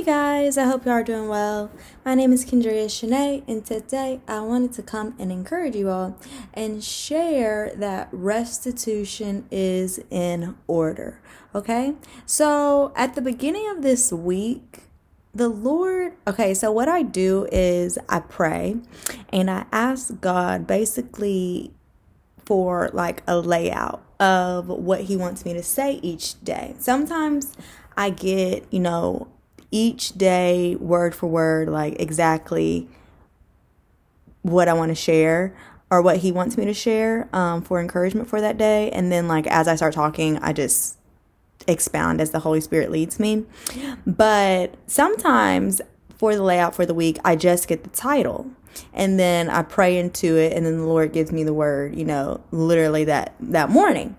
Hey guys, I hope you are doing well. My name is Kendria Shanae, and today I wanted to come and encourage you all and share that restitution is in order. Okay, so at the beginning of this week, the Lord, okay, so what I do is I pray and I ask God basically for like a layout of what He wants me to say each day. Sometimes I get, you know, each day, word for word, like exactly what I want to share or what he wants me to share um, for encouragement for that day. And then, like, as I start talking, I just expound as the Holy Spirit leads me. But sometimes for the layout for the week, I just get the title and then I pray into it and then the Lord gives me the word, you know, literally that that morning.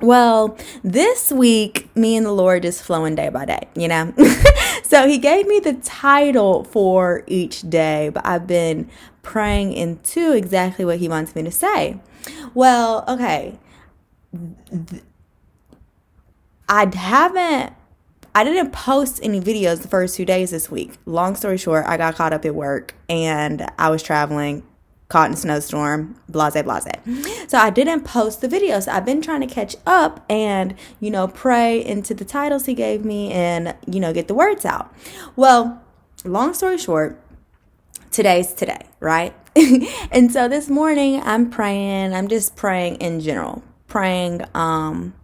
Well, this week, me and the Lord just flowing day by day, you know? so he gave me the title for each day, but I've been praying into exactly what he wants me to say. Well, okay. I haven't, I didn't post any videos the first two days this week. Long story short, I got caught up at work and I was traveling caught in a snowstorm, blase, blase. So I didn't post the video. So I've been trying to catch up and, you know, pray into the titles he gave me and, you know, get the words out. Well, long story short, today's today, right? and so this morning I'm praying, I'm just praying in general, praying, um,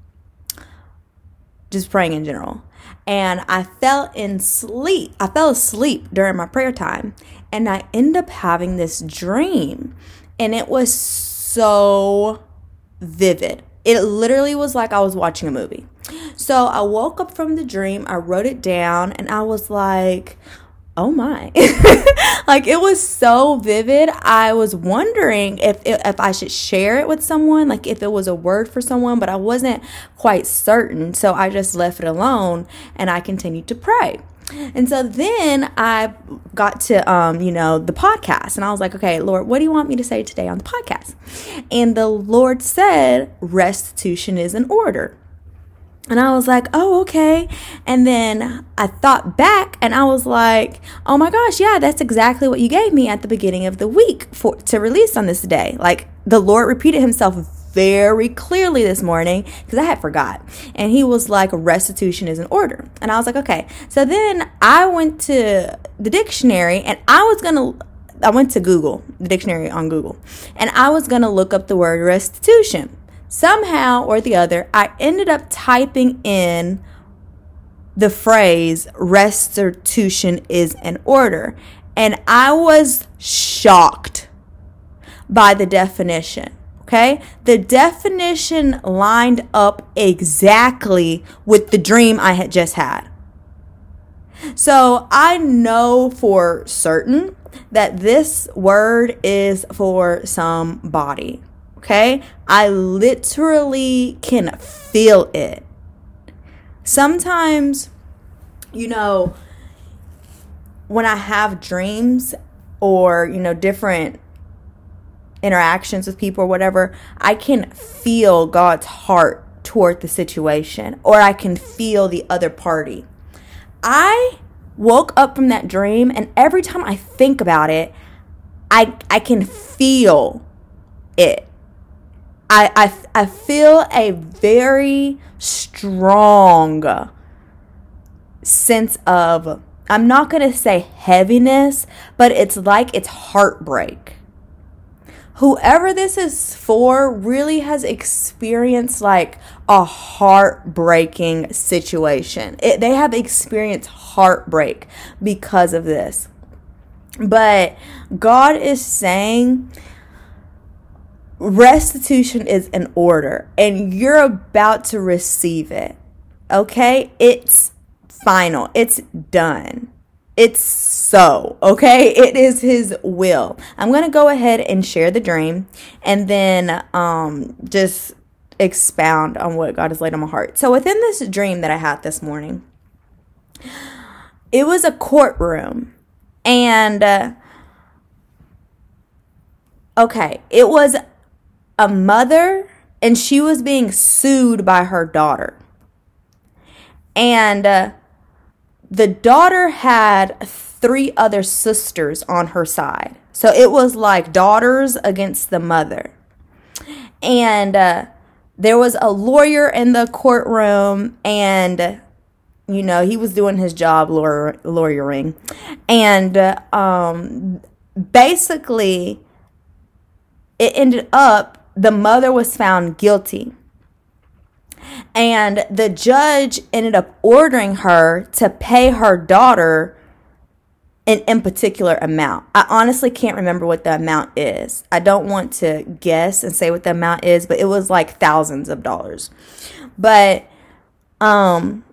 just praying in general. And I fell in sleep. I fell asleep during my prayer time and I end up having this dream. And it was so vivid. It literally was like I was watching a movie. So I woke up from the dream, I wrote it down, and I was like, oh my like it was so vivid i was wondering if if i should share it with someone like if it was a word for someone but i wasn't quite certain so i just left it alone and i continued to pray and so then I got to, um, you know, the podcast, and I was like, okay, Lord, what do you want me to say today on the podcast? And the Lord said, restitution is in order. And I was like, oh, okay. And then I thought back and I was like, oh my gosh, yeah, that's exactly what you gave me at the beginning of the week for to release on this day. Like the Lord repeated himself very clearly this morning because I had forgot. And he was like, restitution is in order. And I was like, okay. So then I went to the dictionary and I was going to, I went to Google, the dictionary on Google, and I was going to look up the word restitution. Somehow or the other, I ended up typing in the phrase restitution is in order. And I was shocked by the definition. Okay. The definition lined up exactly with the dream I had just had. So I know for certain that this word is for somebody. Okay. I literally can feel it. Sometimes, you know, when I have dreams or, you know, different interactions with people or whatever, I can feel God's heart toward the situation or I can feel the other party. I woke up from that dream and every time I think about it, I I can feel it. I I, I feel a very strong sense of I'm not going to say heaviness, but it's like it's heartbreak whoever this is for really has experienced like a heartbreaking situation. It, they have experienced heartbreak because of this. But God is saying restitution is an order and you're about to receive it. Okay? It's final, it's done. It's so, okay? It is his will. I'm going to go ahead and share the dream and then um just expound on what God has laid on my heart. So within this dream that I had this morning, it was a courtroom and uh, okay, it was a mother and she was being sued by her daughter. And uh, the daughter had three other sisters on her side. So it was like daughters against the mother. And uh, there was a lawyer in the courtroom, and you know, he was doing his job lawyer, lawyering. And uh, um, basically, it ended up the mother was found guilty. And the judge ended up ordering her to pay her daughter an in particular amount. I honestly can't remember what the amount is. I don't want to guess and say what the amount is, but it was like thousands of dollars. But um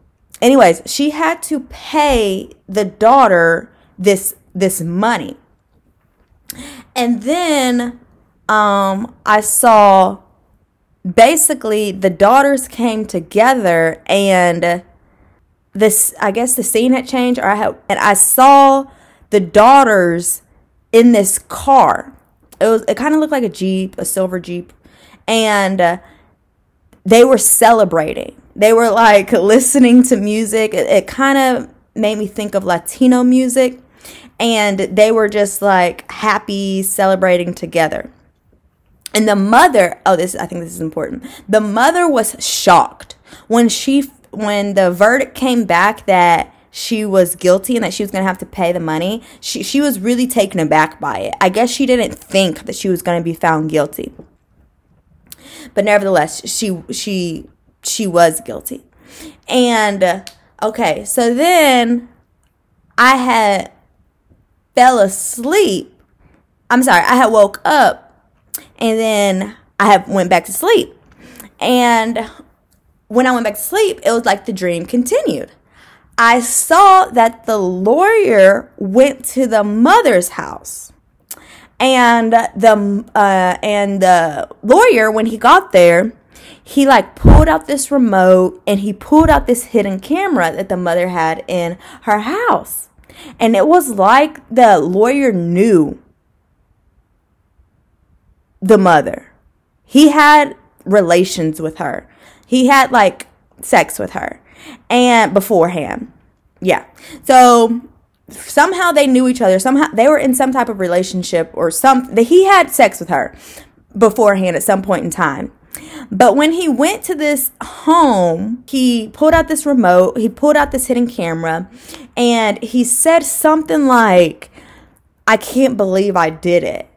anyways, she had to pay the daughter this this money. And then um I saw basically the daughters came together and this I guess the scene had changed or I had and I saw the daughters in this car. It was it kind of looked like a Jeep, a silver Jeep, and uh, they were celebrating. They were like listening to music. It, it kind of made me think of Latino music, and they were just like happy celebrating together. And the mother, oh, this I think this is important. The mother was shocked when she when the verdict came back that she was guilty and that she was going to have to pay the money, she, she was really taken aback by it. I guess she didn't think that she was going to be found guilty. But nevertheless, she she she was guilty. And uh, okay, so then I had fell asleep. I'm sorry, I had woke up and then I have went back to sleep. And when I went back to sleep, it was like the dream continued. I saw that the lawyer went to the mother's house. And the uh, and the lawyer when he got there, he like pulled out this remote and he pulled out this hidden camera that the mother had in her house. And it was like the lawyer knew the mother. He had relations with her. He had like sex with her and beforehand. Yeah. So somehow they knew each other. Somehow they were in some type of relationship or some he had sex with her beforehand at some point in time. But when he went to this home, he pulled out this remote, he pulled out this hidden camera, and he said something like, I can't believe I did it.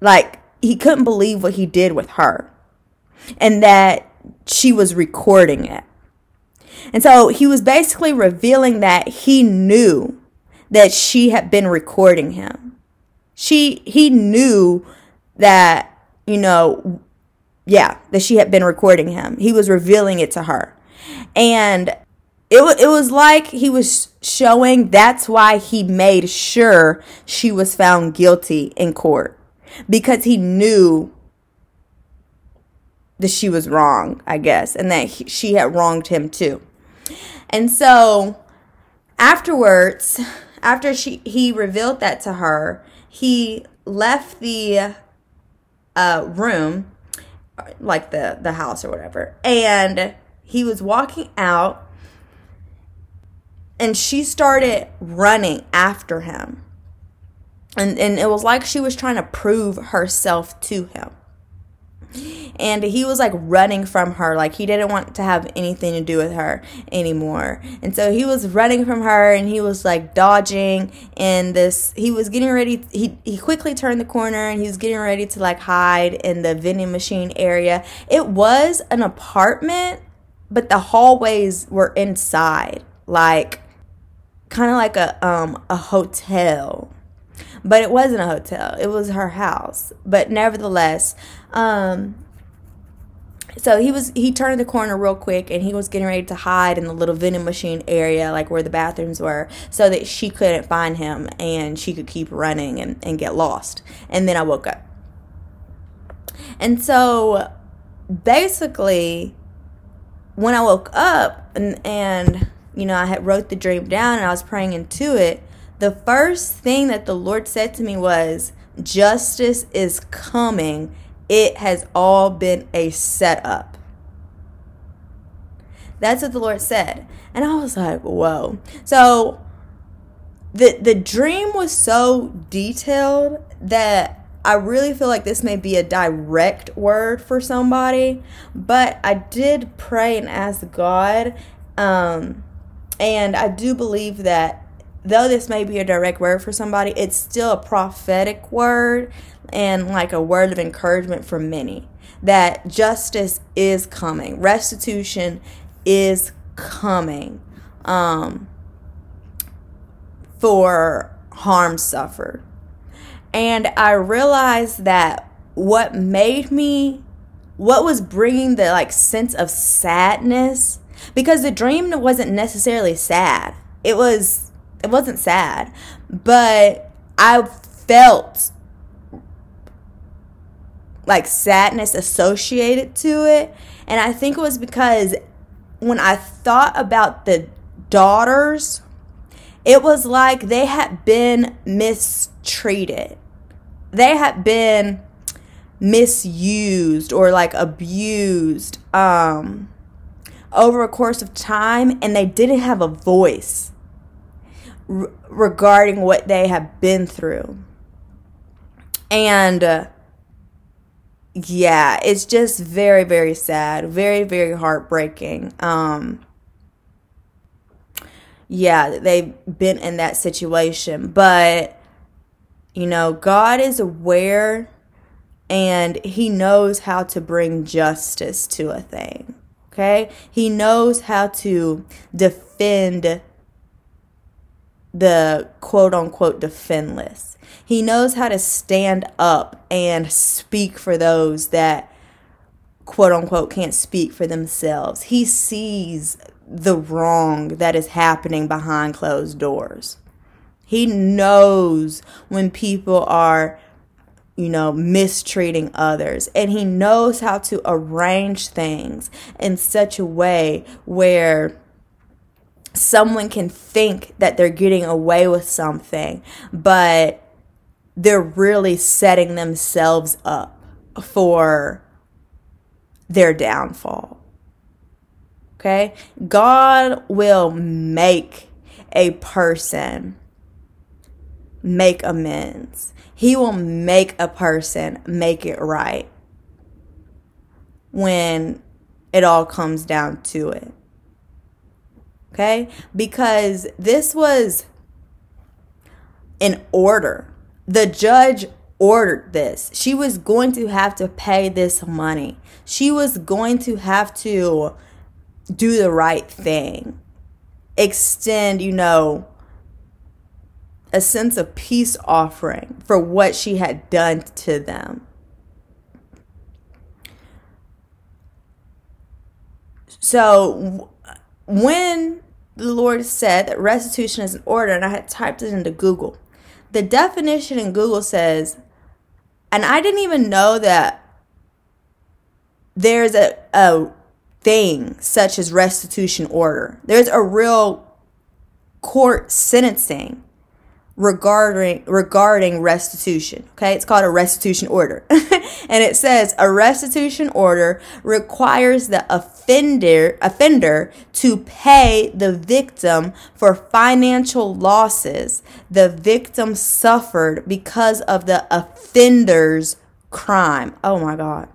Like, he couldn't believe what he did with her and that she was recording it. And so he was basically revealing that he knew that she had been recording him. She he knew that, you know, yeah, that she had been recording him. He was revealing it to her. And it, it was like he was showing that's why he made sure she was found guilty in court because he knew that she was wrong, I guess, and that he, she had wronged him too. And so afterwards, after she he revealed that to her, he left the uh, room, like the the house or whatever, and he was walking out, and she started running after him, and and it was like she was trying to prove herself to him. And he was like running from her. Like he didn't want to have anything to do with her anymore. And so he was running from her and he was like dodging. And this he was getting ready he, he quickly turned the corner and he was getting ready to like hide in the vending machine area. It was an apartment but the hallways were inside. Like kind of like a um a hotel but it wasn't a hotel. It was her house. But nevertheless um so he was he turned the corner real quick and he was getting ready to hide in the little vending machine area like where the bathrooms were so that she couldn't find him and she could keep running and, and get lost. And then i woke up. And so basically when i woke up and, and you know i had wrote the dream down and i was praying into it the first thing that the lord said to me was justice is coming it has all been a setup. That's what the Lord said. And I was like, whoa. So the the dream was so detailed that I really feel like this may be a direct word for somebody, but I did pray and ask God, um, and I do believe that though this may be a direct word for somebody, it's still a prophetic word and like a word of encouragement for many that justice is coming, restitution is coming um, for harm suffered. And I realized that what made me, what was bringing the like sense of sadness, because the dream wasn't necessarily sad. It was, it wasn't sad, but I felt like sadness associated to it. And I think it was because when I thought about the daughters, it was like they had been mistreated they had been misused or like abused um, over a course of time and they didn't have a voice regarding what they have been through. And uh, yeah, it's just very, very sad, very, very heartbreaking. Um, yeah, they've been in that situation, but you know, God is aware and he knows how to bring justice to a thing. Okay? He knows how to defend the quote unquote defendless. He knows how to stand up and speak for those that quote unquote can't speak for themselves. He sees the wrong that is happening behind closed doors. He knows when people are, you know, mistreating others. And he knows how to arrange things in such a way where someone can think that they're getting away with something, but they're really setting themselves up for their downfall. Okay? God will make a person make amends. He will make a person make it right when it all comes down to it. Okay? Because this was an order. The judge ordered this. She was going to have to pay this money. She was going to have to do the right thing. Extend, you know, a sense of peace offering for what she had done to them. So when the Lord said that restitution is an order, and I had typed it into Google, the definition in Google says, and I didn't even know that there's a, a thing such as restitution order. There's a real court sentencing regarding regarding restitution. Okay, it's called a restitution order. and it says a restitution order requires the offender offender to pay the victim for financial losses the victim suffered because of the offender's crime. Oh my god.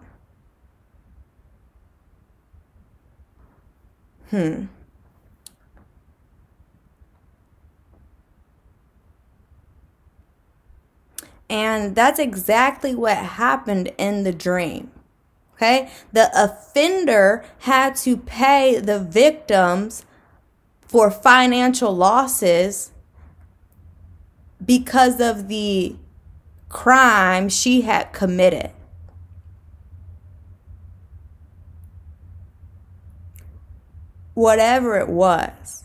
Hmm. And that's exactly what happened in the dream. Okay? The offender had to pay the victims for financial losses because of the crime she had committed. Whatever it was,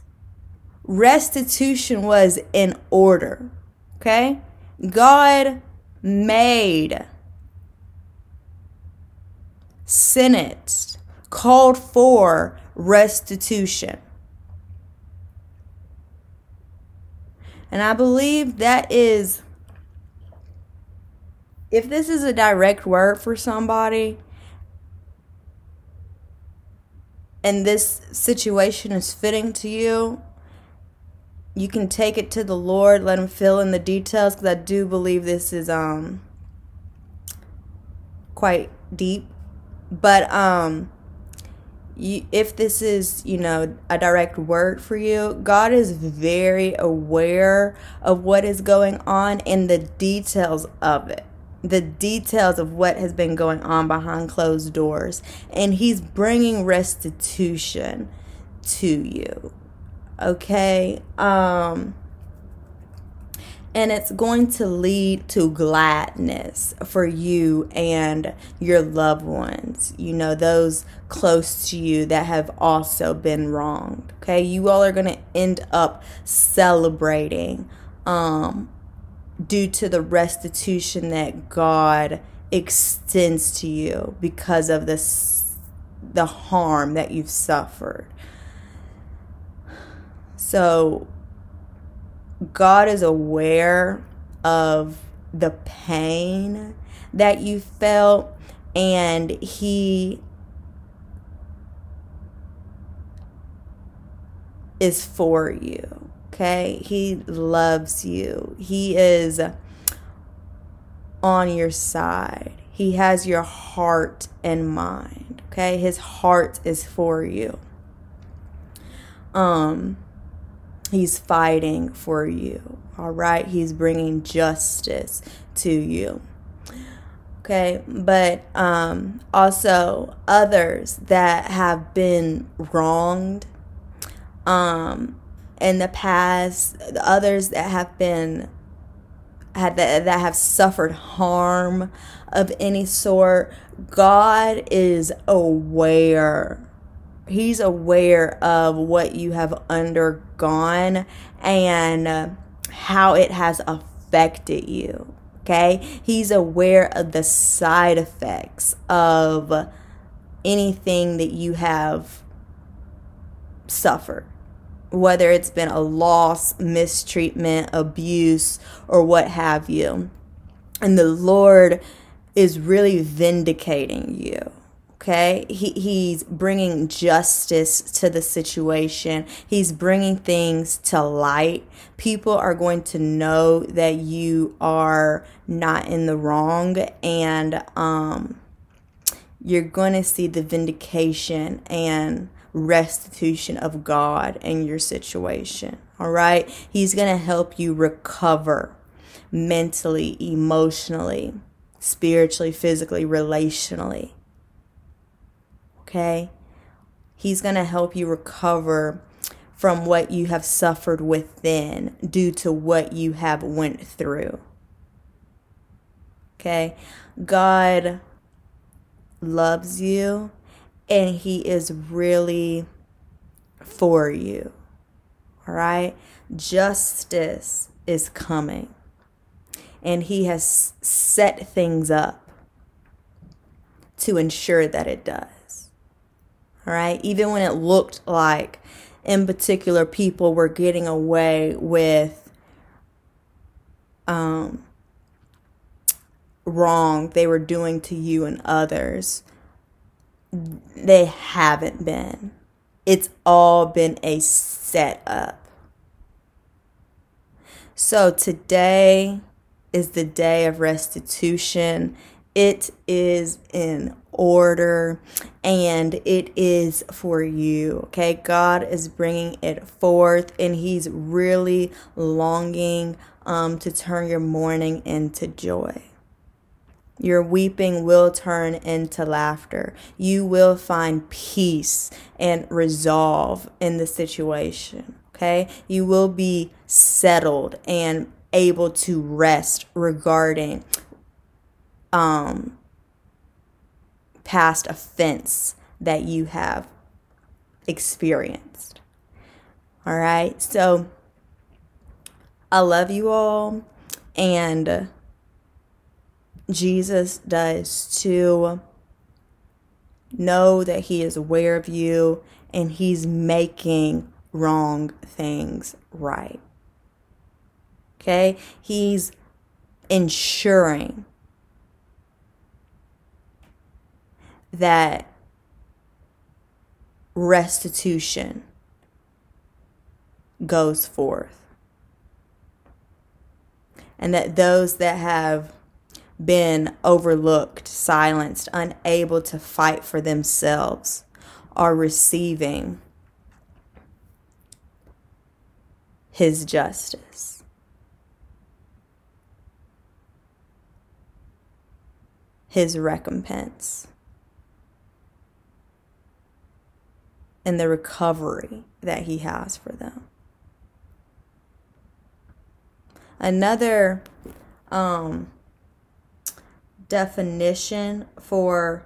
restitution was in order. Okay? God made, sentenced, called for restitution. And I believe that is, if this is a direct word for somebody, and this situation is fitting to you, you can take it to the Lord, let him fill in the details because I do believe this is um quite deep. But um you, if this is, you know, a direct word for you, God is very aware of what is going on and the details of it. The details of what has been going on behind closed doors. And He's bringing restitution to you. Okay? Um, and it's going to lead to gladness for you and your loved ones, you know, those close to you that have also been wronged. Okay, you all are going to end up celebrating um, due to the restitution that God extends to you because of this the harm that you've suffered. So God is aware of the pain that you felt, and He is for you. Okay? He loves you. He is on your side. He has your heart and mind. Okay? His heart is for you. Um He's fighting for you. All right. He's bringing justice to you. Okay. But um, also others that have been wronged um, in the past, others that have been had that, that have suffered harm of any sort. God is aware he's aware of what you have undergone and how it has affected you. Okay? He's aware of the side effects of anything that you have suffered. Whether it's been a loss, mistreatment, abuse, or what have you. And the Lord is really vindicating you okay he, he's bringing justice to the situation he's bringing things to light people are going to know that you are not in the wrong and um you're going to see the vindication and restitution of God in your situation. All right? He's going to help you recover mentally, emotionally, spiritually, physically, relationally okay? He's going to help you recover from what you have suffered within due to what you have went through. Okay? God loves you and he is really for you. All right? Justice is coming. And he has set things up to ensure that it does. Right. Even when it looked like, in particular, people were getting away with um, wrong they were doing to you and others, they haven't been. It's all been a setup. So today is the day of restitution. It is in order and it is for you. Okay, God is bringing it forth and He's really longing um, to turn your mourning into joy. Your weeping will turn into laughter. You will find peace and resolve in the situation. Okay, you will be settled and able to rest regarding um past offense that you have experienced. All right. So I love you all. And Jesus does too. Know that He is aware of you and He's making wrong things right. Okay? He's ensuring that restitution goes forth. And that those that have been overlooked, silenced, unable to fight for themselves are receiving his justice. His recompense. And the recovery that he has for them. Another um, definition for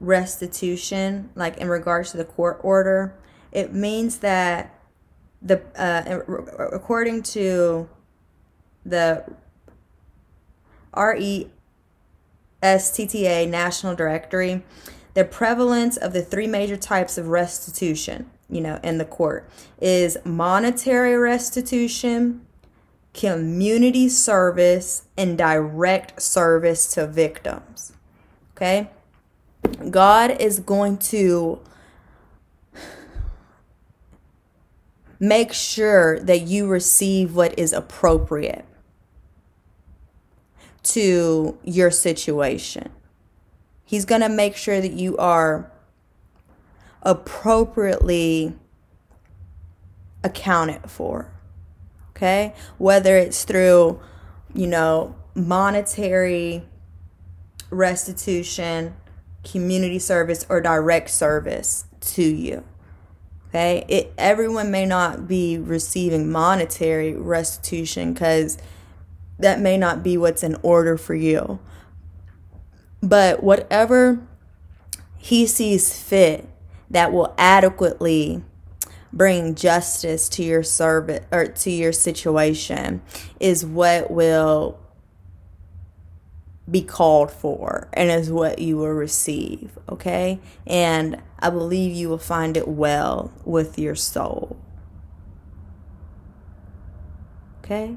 restitution, like in regards to the court order, it means that the uh, according to the RESTTA National Directory, the prevalence of the three major types of restitution, you know, in the court is monetary restitution, community service, and direct service to victims. Okay? God is going to make sure that you receive what is appropriate to your situation. He's going to make sure that you are appropriately accounted for. Okay? Whether it's through, you know, monetary restitution, community service, or direct service to you. Okay? It everyone may not be receiving monetary restitution cuz that may not be what's in order for you. But whatever he sees fit that will adequately bring justice to your service or to your situation is what will be called for and is what you will receive, okay? And I believe you will find it well with your soul. Okay?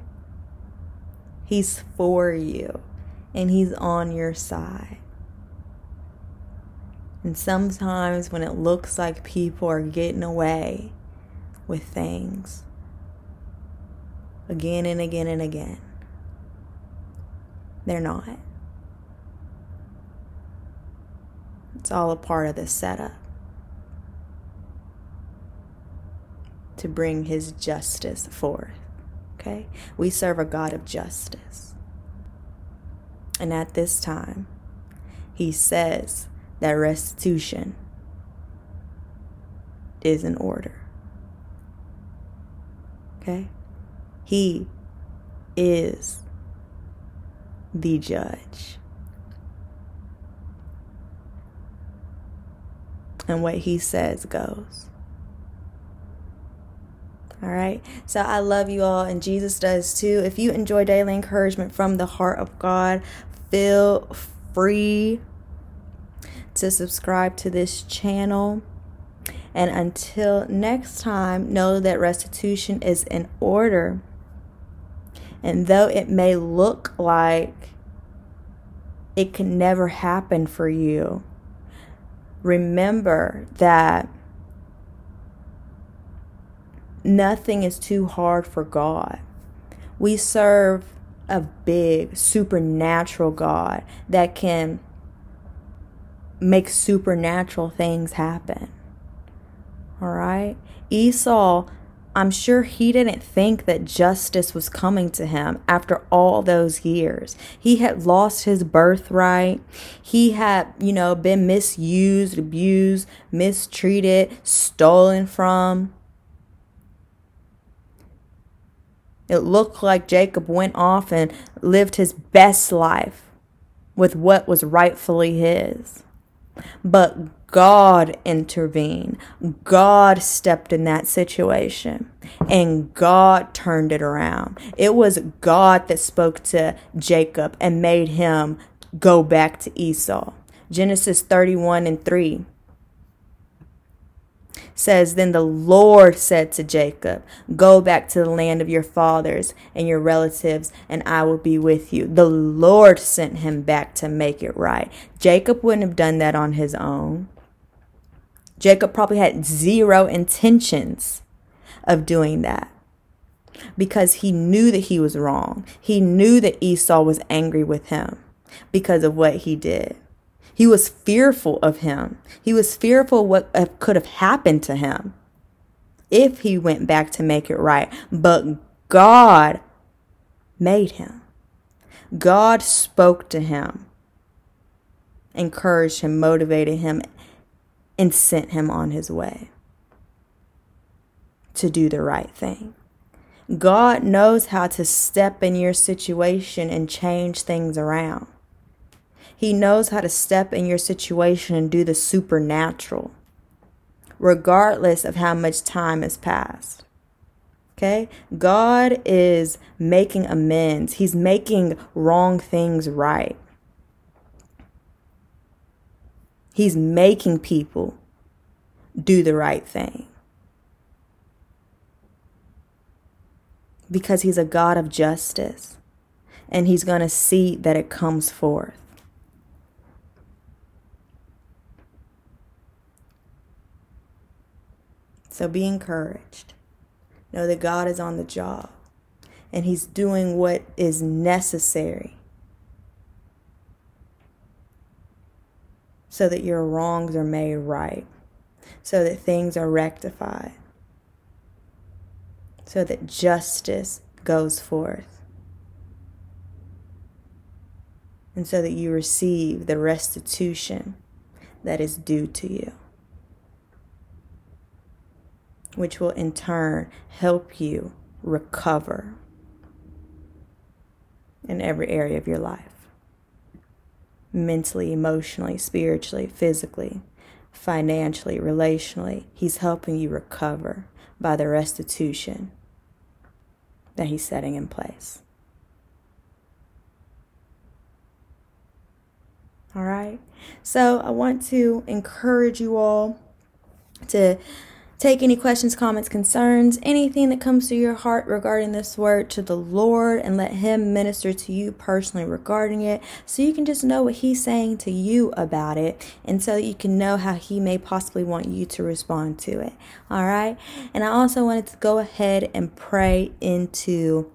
He's for you and he's on your side. And sometimes when it looks like people are getting away with things again and again and again, they're not. It's all a part of the setup to bring his justice forth. Okay? We serve a God of justice. And at this time, he says that restitution is in order. Okay? He is the judge. and what he says goes. All right. So I love you all, and Jesus does too. If you enjoy daily encouragement from the heart of God, feel free to subscribe to this channel. And until next time, know that restitution is in order. And though it may look like it can never happen for you, remember that nothing is too hard for God. We serve a big supernatural God that can make supernatural things happen. All right? Esau I'm sure he didn't think that justice was coming to him after all those years. He had lost his birthright. He had, you know, been misused, abused, mistreated, stolen from. It looked like Jacob went off and lived his best life with what was rightfully his. But God intervened. God stepped in that situation and God turned it around. It was God that spoke to Jacob and made him go back to Esau. Genesis 31 and 3. Says then the lord said to jacob go back to the land of your fathers and your relatives and i will be with you. The lord sent him back to make it right. Jacob wouldn't have done that on his own. Jacob probably had zero intentions of doing that because he knew that he was wrong. He knew that esau was angry with him because of what he did he was fearful of him. He was fearful what could have happened to him if he went back to make it right. But God made him. God spoke to him, encouraged him, motivated him, and sent him on his way to do the right thing. God knows how to step in your situation and change things around. He knows how to step in your situation and do the supernatural, regardless of how much time has passed. Okay? God is making amends, He's making wrong things right. He's making people do the right thing. Because He's a God of justice and He's going to see that it comes forth. So be encouraged. Know that God is on the job and He's doing what is necessary so that your wrongs are made right, so that things are rectified, so that justice goes forth, and so that you receive the restitution that is due to you which will in turn help you recover in every area of your life mentally, emotionally, spiritually, physically, financially, relationally. He's helping you recover by the restitution that He's setting in place. All right. So I want to encourage you all to Take any questions, comments, concerns, anything that comes to your heart regarding this word to the Lord and let Him minister to you personally regarding it so you can just know what He's saying to you about it and so that you can know how He may possibly want you to respond to it. All right. And I also wanted to go ahead and pray into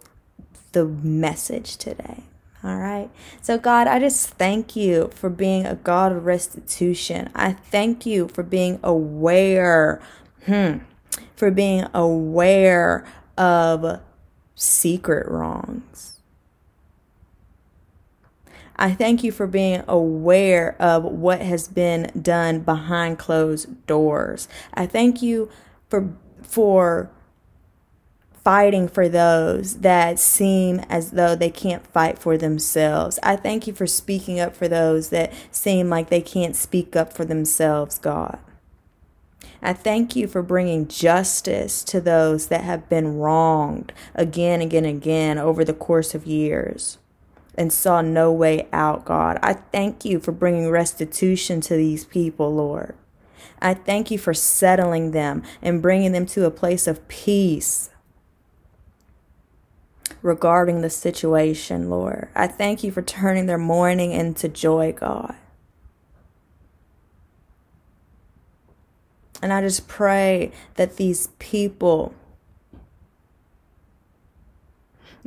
the message today. All right. So, God, I just thank you for being a God of restitution. I thank you for being aware Hmm. For being aware of secret wrongs. I thank you for being aware of what has been done behind closed doors. I thank you for for fighting for those that seem as though they can't fight for themselves. I thank you for speaking up for those that seem like they can't speak up for themselves, God. I thank you for bringing justice to those that have been wronged again, and again, and again over the course of years and saw no way out, God. I thank you for bringing restitution to these people, Lord. I thank you for settling them and bringing them to a place of peace regarding the situation, Lord. I thank you for turning their mourning into joy, God. And I just pray that these people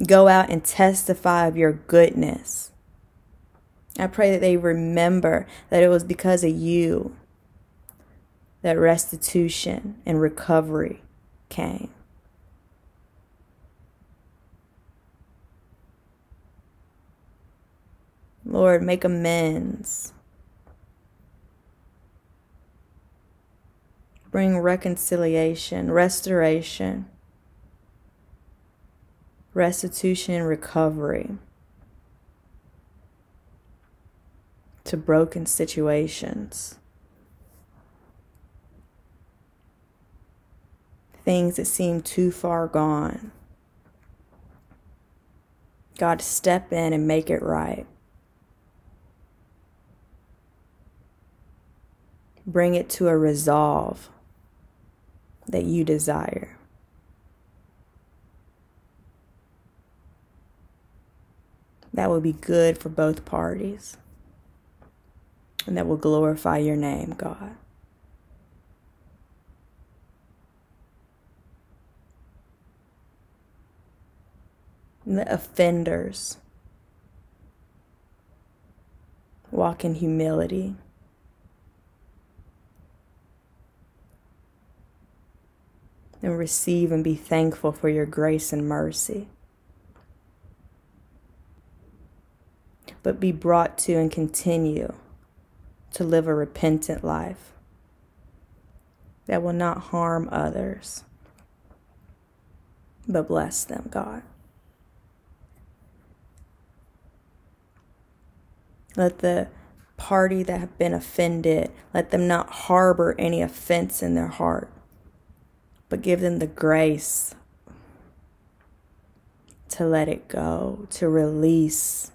go out and testify of your goodness. I pray that they remember that it was because of you that restitution and recovery came. Lord, make amends bring reconciliation, restoration, restitution, and recovery to broken situations. Things that seem too far gone. God, step in and make it right. Bring it to a resolve that you desire. That will be good for both parties and that will glorify your name, God. And the offenders walk in humility. And receive and be thankful for your grace and mercy. But be brought to and continue to live a repentant life that will not harm others, but bless them, God. Let the party that have been offended, let them not harbor any offense in their heart, but give them the grace to let it go, to release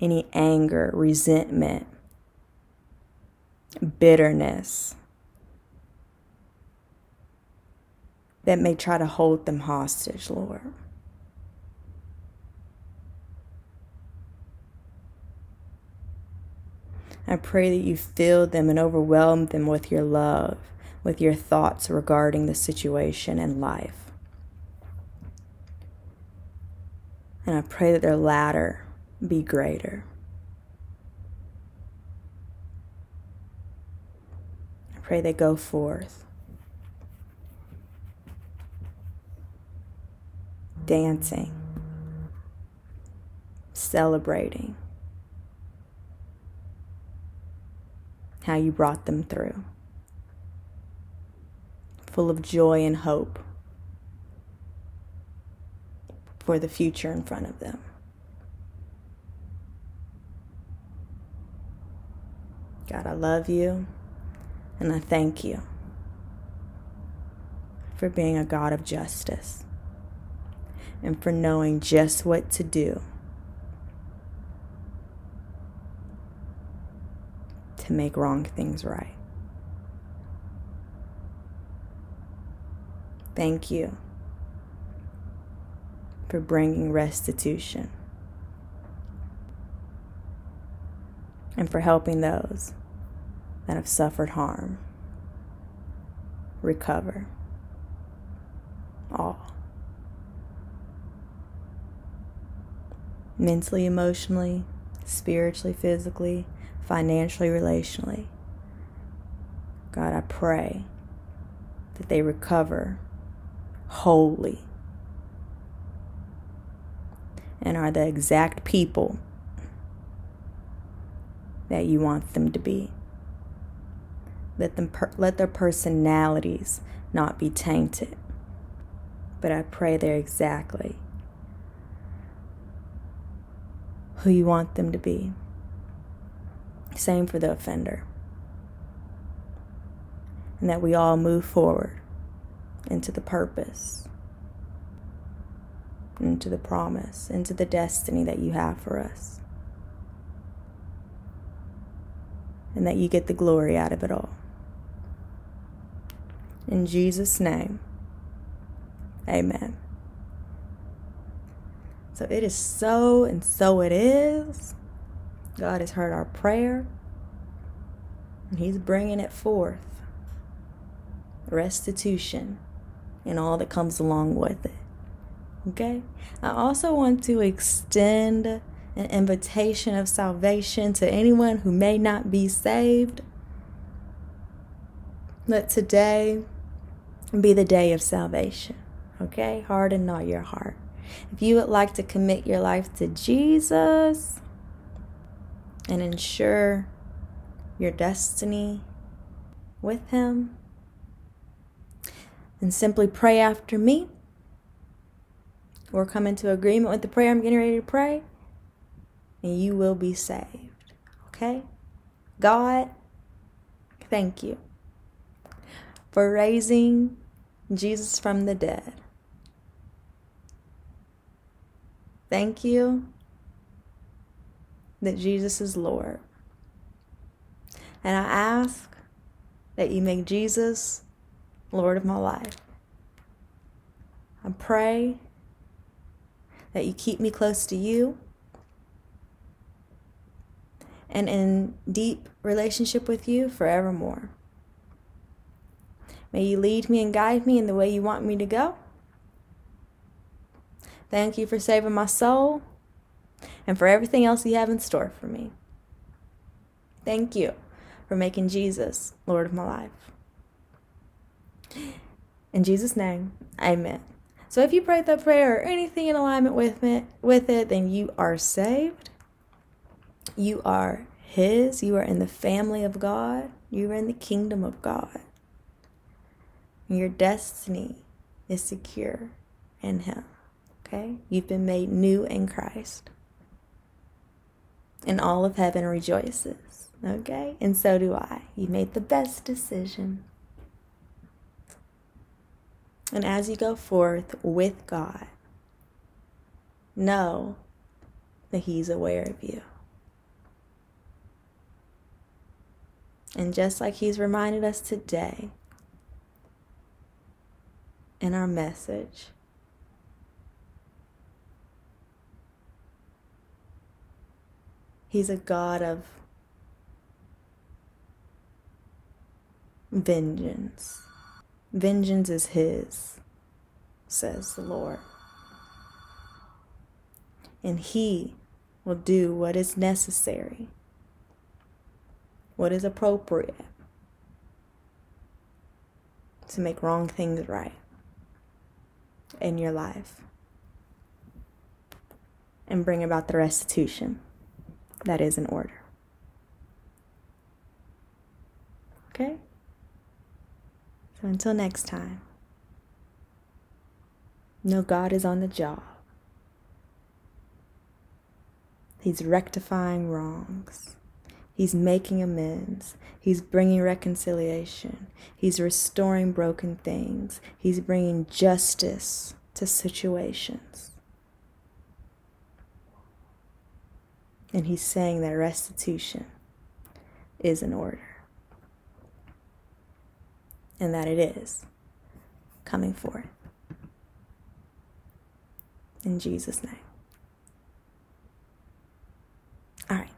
any anger, resentment, bitterness that may try to hold them hostage, Lord. I pray that you fill them and overwhelm them with your love, with your thoughts regarding the situation and life. And I pray that their latter be greater. I pray they go forth. Dancing, celebrating, how you brought them through. Full of joy and hope for the future in front of them. God, I love you and I thank you for being a God of justice and for knowing just what to do to make wrong things right. Thank you for bringing restitution and for helping those that have suffered harm recover all. Mentally, emotionally, spiritually, physically, financially, relationally. God, I pray that they recover wholly and are the exact people that you want them to be. Let them per- let their personalities not be tainted. But I pray they're exactly who you want them to be. Same for the offender. And that we all move forward into the purpose, into the promise, into the destiny that you have for us. And that you get the glory out of it all. In Jesus' name, amen. So it is so, and so it is. God has heard our prayer, and He's bringing it forth restitution and all that comes along with it. Okay? I also want to extend an invitation of salvation to anyone who may not be saved. Let today be the day of salvation. Okay? Harden not your heart. If you would like to commit your life to Jesus, and ensure your destiny with Him. And simply pray after me or come into agreement with the prayer I'm getting ready to pray, and you will be saved. Okay? God, thank you for raising Jesus from the dead. Thank you that Jesus is Lord. And I ask that you make Jesus Lord of my life. I pray that you keep me close to you and in deep relationship with you forevermore. May you lead me and guide me in the way you want me to go. Thank you for saving my soul and for everything else you have in store for me. Thank you for making Jesus Lord of my life. In Jesus' name, amen. So if you prayed that prayer or anything in alignment with it, with it, then you are saved. You are His. You are in the family of God. You are in the kingdom of God. Your destiny is secure in Him. Okay? You've been made new in Christ. And all of heaven rejoices. Okay? And so do I. You made the best decision. And as you go forth with God, know that He's aware of you. And just like He's reminded us today in our message, He's a God of vengeance. Vengeance is His, says the Lord. And He will do what is necessary, what is appropriate to make wrong things right in your life and bring about the restitution that is in order. Okay? So until next time, know God is on the job. He's rectifying wrongs. He's making amends. He's bringing reconciliation. He's restoring broken things. He's bringing justice to situations. And he's saying that restitution is in order and that it is coming forth. In Jesus' name. All right.